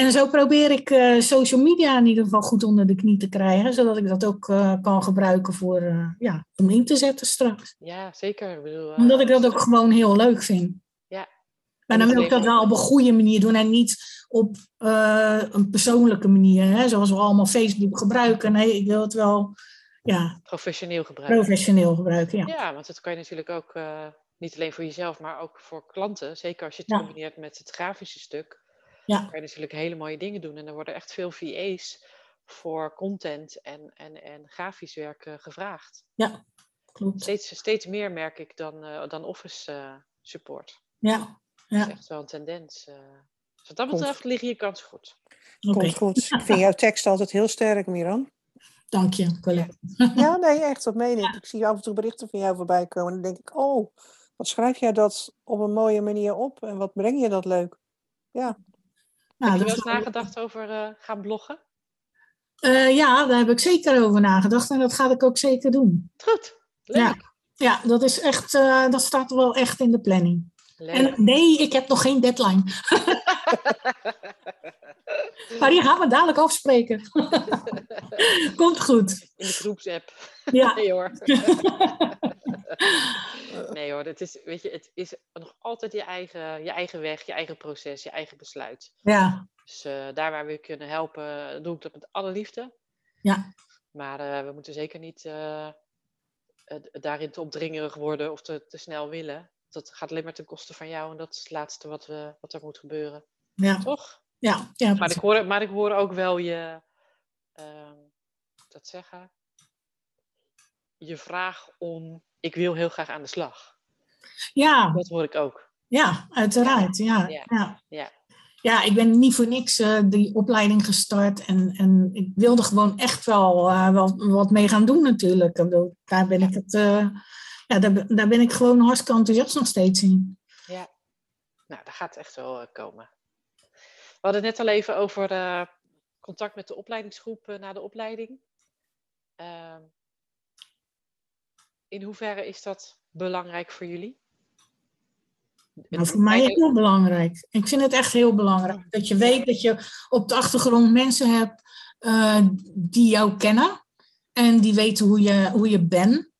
Speaker 2: En zo probeer ik social media in ieder geval goed onder de knie te krijgen. Zodat ik dat ook kan gebruiken voor, ja, om in te zetten straks.
Speaker 1: Ja, zeker. Ik bedoel,
Speaker 2: Omdat ik dat ook gewoon heel leuk vind.
Speaker 1: Ja.
Speaker 2: Maar dan wil ik dat wel op een goede manier doen. En niet op een persoonlijke manier. Hè, zoals we allemaal Facebook gebruiken. Nee, ik wil het wel ja.
Speaker 1: professioneel gebruiken.
Speaker 2: Professioneel gebruiken, ja.
Speaker 1: Ja, want dat kan je natuurlijk ook niet alleen voor jezelf, maar ook voor klanten. Zeker als je het ja. combineert met het grafische stuk. Ja. Dan kan je natuurlijk hele mooie dingen doen. En er worden echt veel VA's voor content en, en, en grafisch werk uh, gevraagd.
Speaker 2: Ja, klopt.
Speaker 1: Steeds, steeds meer merk ik dan, uh, dan Office support.
Speaker 2: Ja, ja.
Speaker 1: Dat is echt wel een tendens. Dus wat dat betreft liggen je kansen goed.
Speaker 3: Komt goed. Ik vind jouw tekst altijd heel sterk, Miran.
Speaker 2: dank je, Colette.
Speaker 3: Ja, nee, echt, dat meen ik. Ik zie af en toe berichten van jou voorbij komen. En dan denk ik, oh, wat schrijf jij dat op een mooie manier op? En wat breng je dat leuk?
Speaker 2: Nou,
Speaker 1: Heb je wel eens nagedacht over eh, gaan bloggen?
Speaker 2: Eh, ja, daar heb ik zeker over nagedacht en dat ga ik ook zeker doen.
Speaker 1: Goed, leuk.
Speaker 2: Ja. Ja, dat is echt, eh, dat staat wel echt in de planning.
Speaker 1: Leuk.
Speaker 2: En nee, ik heb nog geen deadline. Maar die gaan we dadelijk afspreken. Komt goed.
Speaker 1: In de groepsapp.
Speaker 2: Ja.
Speaker 1: Nee hoor. nee hoor, het is, weet je, het is nog altijd je eigen, je eigen weg, je eigen proces, je eigen besluit.
Speaker 2: Ja,
Speaker 1: Dus eh, daar waar we kunnen helpen, doe ik dat met alle liefde.
Speaker 2: Ja.
Speaker 1: Maar eh, we moeten zeker niet eh, eh, daarin te opdringerig worden of te, te snel willen. Dat gaat alleen maar ten koste van jou en dat is het laatste wat, we, wat er moet gebeuren.
Speaker 2: ja,
Speaker 1: Toch?
Speaker 2: ja. ja
Speaker 1: Maar ik hoor, maar ik hoor ook wel je, ehm, dat zeggen, je vraag om, ik wil heel graag aan de slag.
Speaker 2: ja,
Speaker 1: Dat hoor ik ook.
Speaker 2: ja, uiteraard. Ja,
Speaker 1: Ja.
Speaker 2: ja.
Speaker 1: Ja.
Speaker 2: Ja, ik ben niet voor niks eh, die opleiding gestart. En, en ik wilde gewoon echt wel, eh, wel wat mee gaan doen natuurlijk. Daar ben ik het... eh, ja, daar, ben- daar ben ik gewoon hartstikke enthousiast nog steeds in.
Speaker 1: Nou, dat gaat echt wel komen. We hadden het net al even over contact met de opleidingsgroep na de opleiding. In hoeverre is dat belangrijk voor jullie?
Speaker 2: Maar voor mij heel belangrijk. Ik vind het echt heel belangrijk. Dat je weet dat je op de achtergrond mensen hebt eh, die jou kennen. En die weten hoe je, hoe je bent.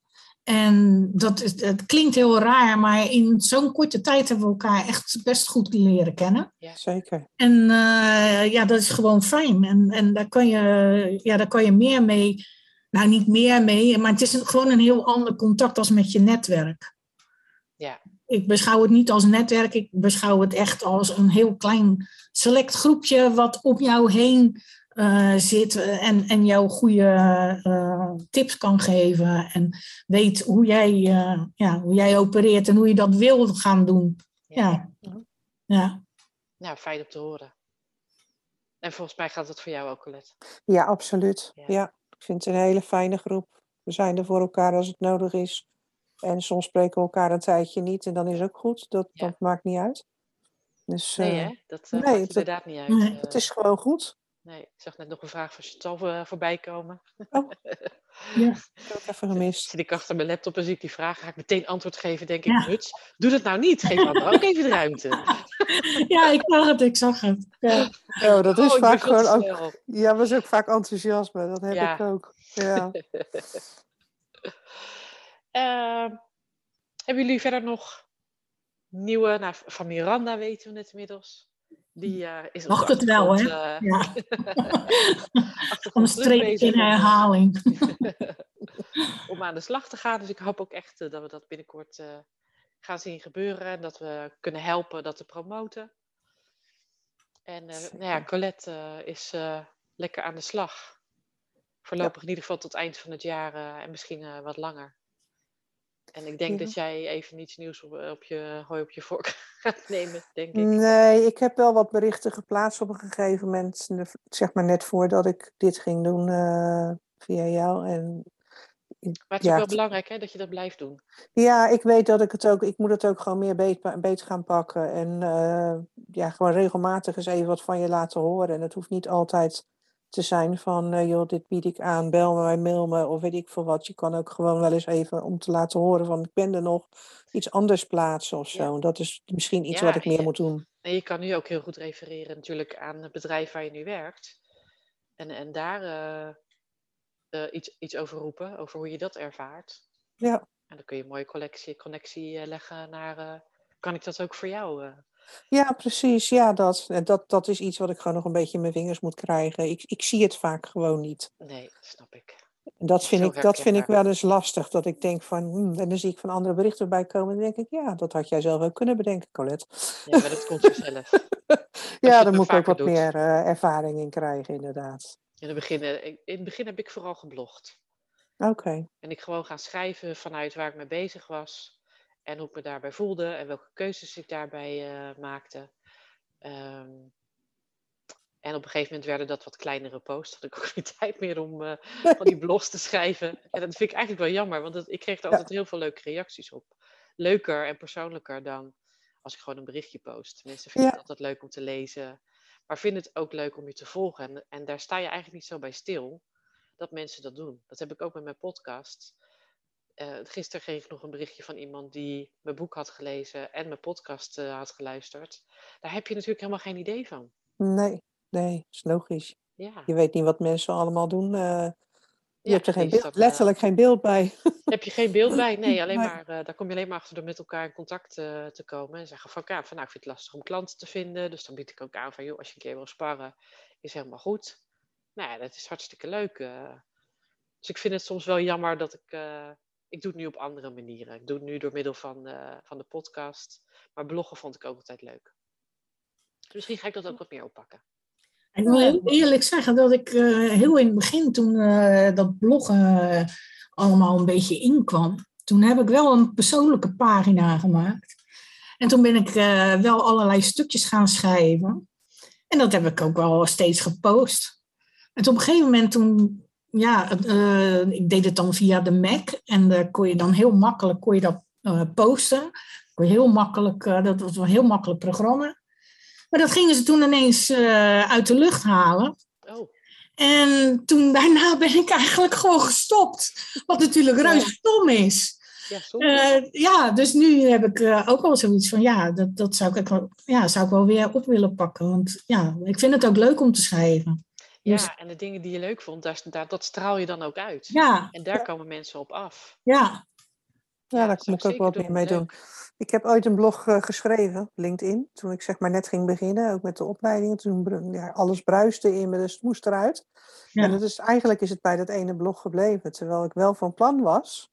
Speaker 2: En dat is, het klinkt heel raar, maar in zo'n korte tijd hebben we elkaar echt best goed leren kennen.
Speaker 3: Zeker.
Speaker 2: En eh, ja, dat is gewoon fijn. En, en daar, kan je, ja, daar kan je meer mee. Nou, niet meer mee, maar het is een, gewoon een heel ander contact als met je netwerk.
Speaker 1: Ja.
Speaker 2: Ik beschouw het niet als netwerk, ik beschouw het echt als een heel klein select groepje wat op jou heen eh, zit en, en jou goede eh, tips kan geven. En weet hoe jij, eh, ja, hoe jij opereert en hoe je dat wil gaan doen. Ja. Ja.
Speaker 1: Nou, fijn om te horen. En volgens mij gaat het voor jou ook, Colette.
Speaker 3: Ja, absoluut.
Speaker 1: Ja.
Speaker 3: Ja. Ik vind het een hele fijne groep. We zijn er voor elkaar als het nodig is. En soms spreken we elkaar een tijdje niet en dan is ook goed. Dat,
Speaker 1: Ja.
Speaker 3: dat maakt niet uit. Dus
Speaker 1: Nee,
Speaker 3: eh,
Speaker 1: hè? Dat eh,
Speaker 3: nee,
Speaker 1: maakt
Speaker 3: het-
Speaker 1: inderdaad niet uit.
Speaker 2: nee,
Speaker 1: eh.
Speaker 3: het is gewoon goed.
Speaker 1: Nee, ik zag net nog een vraag van Chantal eh, voorbij komen.
Speaker 3: Oh.
Speaker 2: Ja.
Speaker 3: Ik heb het even gemist.
Speaker 1: Zit ik achter mijn laptop en zie ik die vraag, ga ik meteen antwoord geven, denk
Speaker 2: Ja.
Speaker 1: ik, huts, doe dat nou niet, geef anderen ook even de ruimte.
Speaker 2: ja, ik zag het, ik zag het. Ja.
Speaker 3: Oh, dat is
Speaker 1: Oh,
Speaker 3: vaak gewoon ook. Ja, dat is ook vaak enthousiasme. Dat heb
Speaker 1: Ja.
Speaker 3: ik ook. Ja.
Speaker 1: Ehm, hebben jullie verder nog nieuwe, nou, van Miranda weten we het inmiddels. Die eh, is de
Speaker 2: het wel, hè? Ja, ik
Speaker 1: bezig
Speaker 2: in
Speaker 1: om,
Speaker 2: herhaling.
Speaker 1: om aan de slag te gaan. Dus ik hoop ook echt eh, dat we dat binnenkort eh, gaan zien gebeuren. En dat we kunnen helpen dat te promoten. En nou ja. Colette is lekker aan de slag. Voorlopig in ieder geval tot eind van het jaar en misschien wat langer. En ik denk
Speaker 3: Ja.
Speaker 1: dat jij even niets nieuws op, op je hooi op je vork gaat nemen, denk ik.
Speaker 3: Nee, ik heb wel wat berichten geplaatst op een gegeven moment. Zeg maar net voordat ik dit ging doen eh, via jou. En ik-
Speaker 1: Maar het is
Speaker 3: ja,
Speaker 1: ook wel belangrijk hè, dat je dat blijft doen.
Speaker 3: Ja, ik weet dat ik het ook, ik moet het ook gewoon meer beet, beter gaan pakken. En eh, ja, gewoon regelmatig eens even wat van je laten horen. En het hoeft niet altijd te zijn van, eh, joh, dit bied ik aan, bel me, mail me of weet ik veel wat. Je kan ook gewoon wel eens even om te laten horen van, ik ben er nog, iets anders plaatsen of
Speaker 1: Ja.
Speaker 3: zo. Dat is misschien iets
Speaker 1: Ja,
Speaker 3: wat ik
Speaker 1: en
Speaker 3: meer
Speaker 1: je-
Speaker 3: moet doen.
Speaker 1: En je kan nu ook heel goed refereren natuurlijk aan het bedrijf waar je nu werkt. En, en daar eh, eh, iets, iets over roepen, over hoe je dat ervaart.
Speaker 3: Ja.
Speaker 1: En dan kun je een mooie collectie, connectie leggen naar, kan ik dat ook voor jou? Eh?
Speaker 3: Ja, precies. Ja, dat. En dat, dat is iets wat ik gewoon nog een beetje in mijn vingers moet krijgen. Ik, ik zie het vaak gewoon niet.
Speaker 1: Nee, snap ik.
Speaker 3: En dat vind,
Speaker 1: Zo
Speaker 3: ik, dat vind ik wel eens lastig. Dat ik denk van, hmm, en dan zie ik van andere berichten erbij komen. En dan denk ik, ja, dat had jij zelf ook kunnen bedenken, Colette.
Speaker 1: Ja, maar dat komt vanzelf.
Speaker 3: ja, daar moet ik ook wat
Speaker 1: doet.
Speaker 3: meer eh, ervaring in krijgen, inderdaad.
Speaker 1: In het, begin, eh, in het begin heb ik vooral geblogd.
Speaker 3: Oké,
Speaker 1: En ik gewoon gaan schrijven vanuit waar ik mee bezig was. En hoe ik me daarbij voelde en welke keuzes ik daarbij eh, maakte. Ehm, en op een gegeven moment werden dat wat kleinere posts. Had ik ook geen tijd meer om uh, van die blogs te schrijven. En dat vind ik eigenlijk wel jammer, want ik kreeg er altijd heel veel leuke reacties op. Leuker en persoonlijker dan als ik gewoon een berichtje post. Mensen vinden het altijd leuk om te lezen, maar vinden het ook leuk om je te volgen. En, en daar sta je eigenlijk niet zo bij stil dat mensen dat doen. Dat heb ik ook met mijn podcast. Uh, gisteren kreeg ik nog een berichtje van iemand die mijn boek had gelezen en mijn podcast uh, had geluisterd. Daar heb je natuurlijk helemaal geen idee van.
Speaker 3: Nee, nee, dat is logisch. Ja. Je weet niet wat mensen allemaal doen. Uh, je hebt er geen beeld, letterlijk geen beeld bij.
Speaker 1: Heb je geen beeld bij? Nee, alleen maar, daar kom je alleen maar achter door met elkaar in contact te komen. En zeggen van, ja, van nou, ik vind het lastig om klanten te vinden. Dus dan bied ik ook aan van, joh, als je een keer wil sparren, is helemaal goed. Nou ja, dat is hartstikke leuk. dus ik vind het soms wel jammer dat ik ik doe het nu op andere manieren. Ik doe het nu door middel van, uh, van de podcast. Maar bloggen vond ik ook altijd leuk. Dus misschien ga ik dat ook wat meer oppakken.
Speaker 2: Ik moet heel eerlijk zeggen dat ik uh, heel in het begin, toen uh, dat bloggen allemaal een beetje inkwam, toen heb ik wel een persoonlijke pagina gemaakt. En toen ben ik wel allerlei stukjes gaan schrijven. En dat heb ik ook wel steeds gepost. En op een gegeven moment toen ja, uh, ik deed het dan via de Mac en daar kon je dan heel makkelijk kon je dat uh, posten. Kon je heel makkelijk, uh, dat was een heel makkelijk programma. Maar dat gingen ze toen ineens uit de lucht halen. Oh. En toen daarna ben ik eigenlijk gewoon gestopt. Wat natuurlijk ja. reuze stom is. Ja, ja, dus nu heb ik ook wel zoiets van, ja, dat, dat zou, ik ja, zou ik wel weer op willen pakken. Want ja, ik vind het ook leuk om te schrijven.
Speaker 1: Dus ja, en de dingen die je leuk vond, daar, dat straal je dan ook uit.
Speaker 2: Ja.
Speaker 1: En daar komen mensen op af.
Speaker 2: Ja.
Speaker 3: Ja, daar kom ik ook wel meer mee doen. Ik heb ooit een blog uh, geschreven, LinkedIn, toen ik zeg maar net ging beginnen, ook met de opleidingen. Toen ja, alles bruiste in me, dus het moest eruit. Ja. En het is, eigenlijk is het bij dat ene blog gebleven, terwijl ik wel van plan was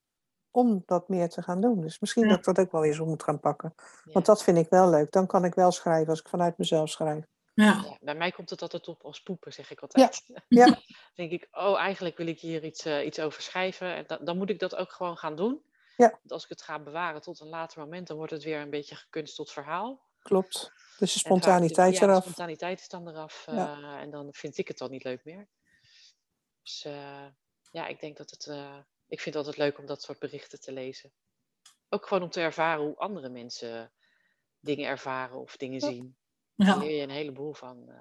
Speaker 3: om dat meer te gaan doen. Dus misschien dat ik dat ook wel weer zo moet gaan pakken. Want dat vind ik wel leuk. Dan kan ik wel schrijven als ik vanuit mezelf schrijf.
Speaker 1: Ja. bij mij komt het altijd op als poepen, zeg ik altijd. Ja. ja. denk ik, oh, eigenlijk wil ik hier iets, uh, iets over schrijven. En dan, dan moet ik dat ook gewoon gaan doen. Ja. Want als ik het ga bewaren tot een later moment, dan wordt het weer een beetje gekunsteld verhaal.
Speaker 3: Klopt. Dus de spontaniteit
Speaker 1: ja,
Speaker 3: eraf.
Speaker 1: De spontaniteit is dan eraf. Uh, en dan vind ik het dan niet leuk meer. Dus uh, ja, ik denk dat het. ik vind het altijd leuk om dat soort berichten te lezen. Ook gewoon om te ervaren hoe andere mensen dingen ervaren of dingen zien. Daar leer je een heleboel van. Uh...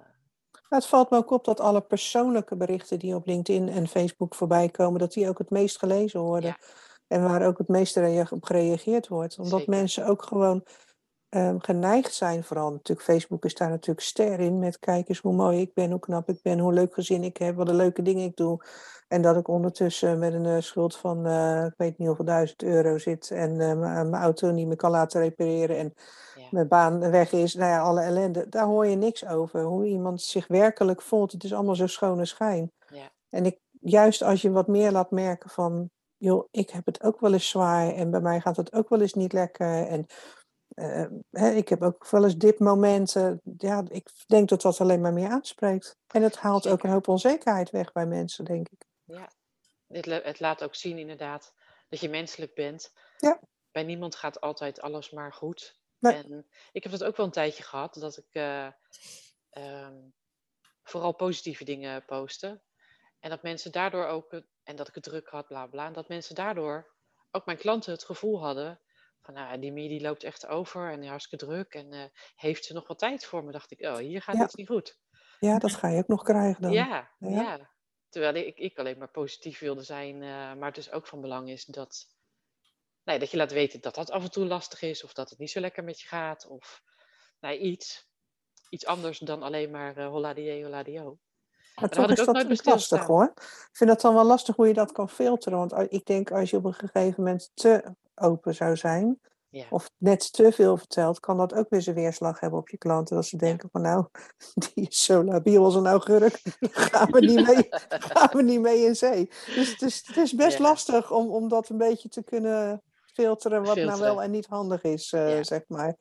Speaker 3: Het valt me ook op dat alle persoonlijke berichten die op LinkedIn en Facebook voorbij komen, dat die ook het meest gelezen worden. Ja. En waar ook het meeste op gereageerd wordt. Omdat Zeker. mensen ook gewoon um, geneigd zijn, vooral natuurlijk, Facebook is daar natuurlijk ster in, met kijk eens hoe mooi ik ben, hoe knap ik ben, hoe leuk gezin ik heb, wat de leuke dingen ik doe. En dat ik ondertussen met een uh, schuld van, uh, ik weet niet hoeveel duizend euro zit en uh, mijn auto niet meer kan laten repareren en ja. mijn baan weg is. Nou ja, alle ellende. Daar hoor je niks over. Hoe iemand zich werkelijk voelt. Het is allemaal zo schone schijn.
Speaker 1: Ja.
Speaker 3: En ik, juist als je wat meer laat merken van, joh, ik heb het ook wel eens zwaar en bij mij gaat het ook wel eens niet lekker. En uh, hè, ik heb ook wel eens dipmomenten. Ja, ik denk dat dat alleen maar meer aanspreekt. En het haalt Zeker. ook een hoop onzekerheid weg bij mensen, denk ik.
Speaker 1: Ja, het, het laat ook zien inderdaad dat je menselijk bent.
Speaker 3: Ja.
Speaker 1: Bij niemand gaat altijd alles maar goed. Nee. En ik heb dat ook wel een tijdje gehad, dat ik uh, um, vooral positieve dingen postte. En dat mensen daardoor ook, en dat ik het druk had, bla bla. En dat mensen daardoor, ook mijn klanten, het gevoel hadden van nou, die Mie die loopt echt over en hartstikke druk. En uh, heeft ze nog wat tijd voor me? Dacht ik, oh, hier gaat ja. iets niet goed.
Speaker 3: Ja, dat ga je ook nog krijgen dan.
Speaker 1: Ja, ja. ja. Terwijl ik, ik alleen maar positief wilde zijn. Uh, maar het dus ook van belang is dat, nee, dat je laat weten dat dat af en toe lastig is. Of dat het niet zo lekker met je gaat. Of nee, iets. Iets anders dan alleen maar uh, holla die holla die
Speaker 3: maar toch is dat lastig hoor. Ik vind dat dan wel lastig hoe je dat kan filteren. Want ik denk als je op een gegeven moment te open zou zijn, ja. of net te veel vertelt, kan dat ook weer zijn weerslag hebben op je klanten. Dat ze denken van nou, die is zo labiel als een augurk, gaan we niet mee, gaan we niet mee in zee. Dus het is, het is best ja. lastig om, om dat een beetje te kunnen filteren wat filteren. nou wel en niet handig is, uh, zeg maar.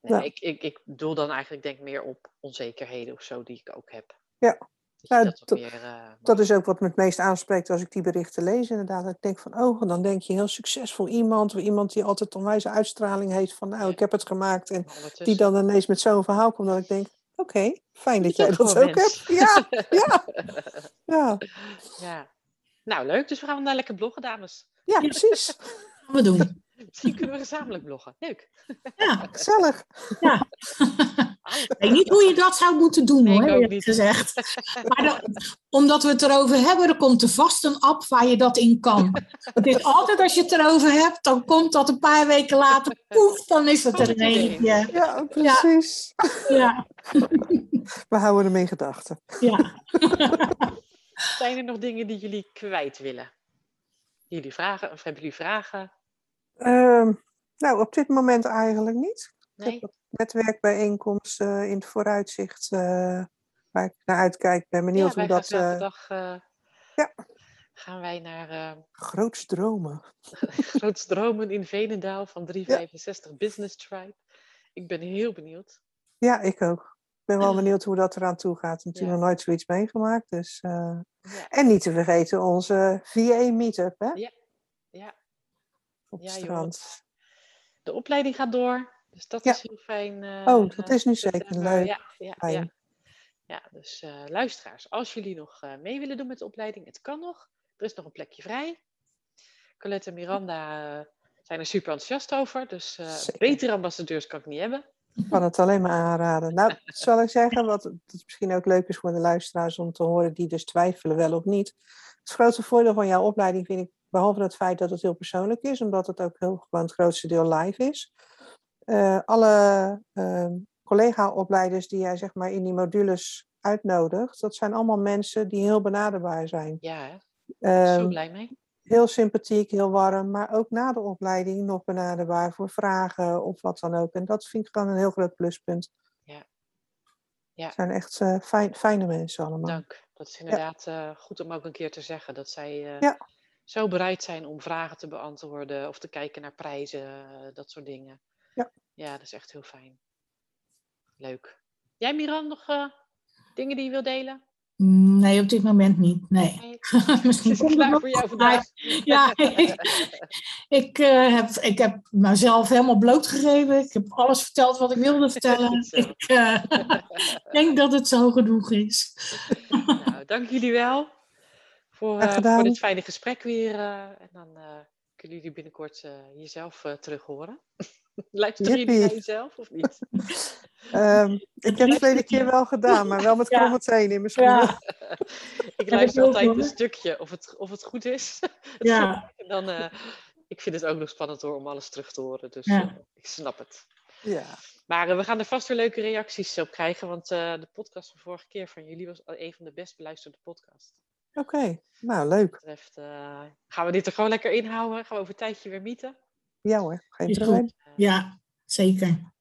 Speaker 1: Nee, ik, ik, ik doel dan eigenlijk denk meer op onzekerheden of zo die ik ook heb.
Speaker 3: Ja, nou, dat, meer, uh, dat, is ook wat me het meest aanspreekt als ik die berichten lees, inderdaad. Ik denk van, oh, dan denk je heel succesvol iemand, of iemand die altijd onwijze uitstraling heeft van, nou, ja. ik heb het gemaakt. En die dan ineens met zo'n verhaal komt, dat ik denk, Oké, fijn dat jij dat ook hebt. Ja, ja, ja.
Speaker 1: ja. Nou, leuk. Dus we gaan naar lekker bloggen, dames.
Speaker 3: Ja, precies.
Speaker 2: Gaan we doen.
Speaker 1: Misschien kunnen we gezamenlijk bloggen. Leuk.
Speaker 2: Ja,
Speaker 3: Gezellig.
Speaker 2: ja. Ik weet niet hoe je dat zou moeten doen,
Speaker 1: Nee,
Speaker 2: hoor,
Speaker 1: niet.
Speaker 2: gezegd. Maar dan- omdat we het erover hebben, er komt er vast een app waar je dat in kan. Het is altijd als je het erover hebt, dan komt dat een paar weken later, poef, dan is het er een eentje.
Speaker 3: Ja, precies.
Speaker 2: Ja,
Speaker 3: We houden hem in gedachten.
Speaker 2: ja.
Speaker 1: Zijn er nog dingen die jullie kwijt willen? Jullie vragen, of hebben jullie vragen?
Speaker 3: Ehm, nou, op dit moment eigenlijk niet. Ik
Speaker 1: Nee?
Speaker 3: heb netwerkbijeenkomsten in het vooruitzicht eh, waar ik naar uitkijk. Ben benieuwd
Speaker 1: ja,
Speaker 3: hoe dat... eh
Speaker 1: eh,
Speaker 3: ja.
Speaker 1: gaan wij naar eh
Speaker 3: groots dromen.
Speaker 1: Groots Dromen in Venendaal van 365 Business Tribe. Ik ben heel benieuwd.
Speaker 3: Ja, ik ook. Ik ben wel benieuwd hoe dat eraan toe gaat. Natuurlijk
Speaker 1: Ja.
Speaker 3: nog nooit zoiets meegemaakt. Dus, eh,
Speaker 1: Ja,
Speaker 3: En niet te vergeten onze VA-meetup hè?
Speaker 1: Ja. ja.
Speaker 3: Op het
Speaker 1: Ja, joh.
Speaker 3: strand.
Speaker 1: De opleiding gaat door, dus dat
Speaker 3: Ja.
Speaker 1: is heel fijn. eh,
Speaker 3: Oh, dat is nu zeker leuk.
Speaker 1: Ja, ja,
Speaker 3: Fijn.
Speaker 1: ja. dus eh, luisteraars, als jullie nog eh, mee willen doen met de opleiding, het kan nog. Er is nog een plekje vrij. Colette en Miranda zijn er super enthousiast over, dus betere ambassadeurs kan ik niet hebben.
Speaker 3: Ik kan het alleen maar aanraden. Nou, zal ik zeggen, wat het misschien ook leuk is voor de luisteraars om te horen die dus twijfelen wel of niet. Het grootste voordeel van jouw opleiding vind ik, behalve het feit dat het heel persoonlijk is, omdat het ook heel gewoon het grootste deel live is. eh, alle ehm, collega-opleiders die jij zeg maar in die modules uitnodigt, dat zijn allemaal mensen die heel benaderbaar zijn.
Speaker 1: Ja, hè? Zo
Speaker 3: Ehm,
Speaker 1: blij mee.
Speaker 3: heel sympathiek, heel warm, maar ook na de opleiding nog benaderbaar voor vragen of wat dan ook. En dat vind ik gewoon een heel groot pluspunt.
Speaker 1: Ja. Ja.
Speaker 3: Het zijn echt eh, fijn, fijne mensen allemaal.
Speaker 1: Dank. Dat is inderdaad eh, goed om ook een keer te zeggen. Dat zij
Speaker 3: Ja.
Speaker 1: Zo bereid zijn om vragen te beantwoorden of te kijken naar prijzen, eh, dat soort dingen.
Speaker 3: Ja.
Speaker 1: Ja, dat is echt heel fijn. Leuk. Jij, Miran, nog eh, dingen die je wil delen?
Speaker 2: Nee, op dit moment niet. Nee.
Speaker 1: Nee?
Speaker 2: Misschien
Speaker 1: Is het
Speaker 2: komt het
Speaker 1: klaar
Speaker 2: nog
Speaker 1: voor jou vandaag?
Speaker 2: Ja, ik, eh, heb, ik heb mezelf helemaal blootgegeven. Ik heb alles verteld wat ik wilde vertellen. Ik denk dat het zo genoeg is.
Speaker 1: nou, dank jullie wel voor, eh, voor dit fijne gesprek weer. eh, en dan eh, kunnen jullie binnenkort eh, jezelf eh, terug horen. Luisteren jullie naar
Speaker 3: Jippie.
Speaker 1: jezelf of niet?
Speaker 3: Ehm, ik heb het verleden keer wel gedaan, maar wel met
Speaker 2: Ja.
Speaker 3: kromme tenen in mijn schoenen.
Speaker 2: Ja,
Speaker 1: Ik luister altijd een stukje of het, of het goed is.
Speaker 2: ja,
Speaker 1: En dan, eh, ik vind het ook nog spannend hoor om alles terug te horen. Dus
Speaker 2: Ja.
Speaker 1: ik snap het.
Speaker 3: Ja.
Speaker 1: Maar we gaan er vast weer leuke reacties op krijgen. Want eh, de podcast van vorige keer van jullie was een van de best beluisterde podcasts.
Speaker 3: Oké, nou leuk.
Speaker 1: Dat betreft eh, gaan we dit er gewoon lekker inhouden. Gaan we over een tijdje weer mieten.
Speaker 3: Ja hoor, geen probleem.
Speaker 2: ja, zeker.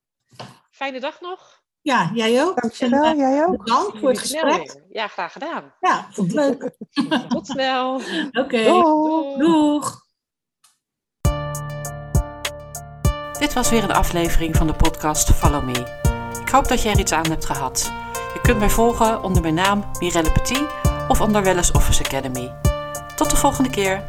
Speaker 1: Fijne dag nog.
Speaker 2: Ja, jij ook.
Speaker 3: Dankjewel,
Speaker 2: En, eh,
Speaker 3: jij ook.
Speaker 2: Bedankt voor het gesprek.
Speaker 1: Ja, graag gedaan.
Speaker 2: Ja, vond ik leuk.
Speaker 1: Tot snel.
Speaker 2: Oké,
Speaker 3: Doei.
Speaker 2: doeg.
Speaker 1: Dit was weer een aflevering van de podcast Follow Me. Ik hoop dat je er iets aan hebt gehad. Je kunt mij volgen onder mijn naam Mirelle Petit of onder Wellness Office Academy. Tot de volgende keer.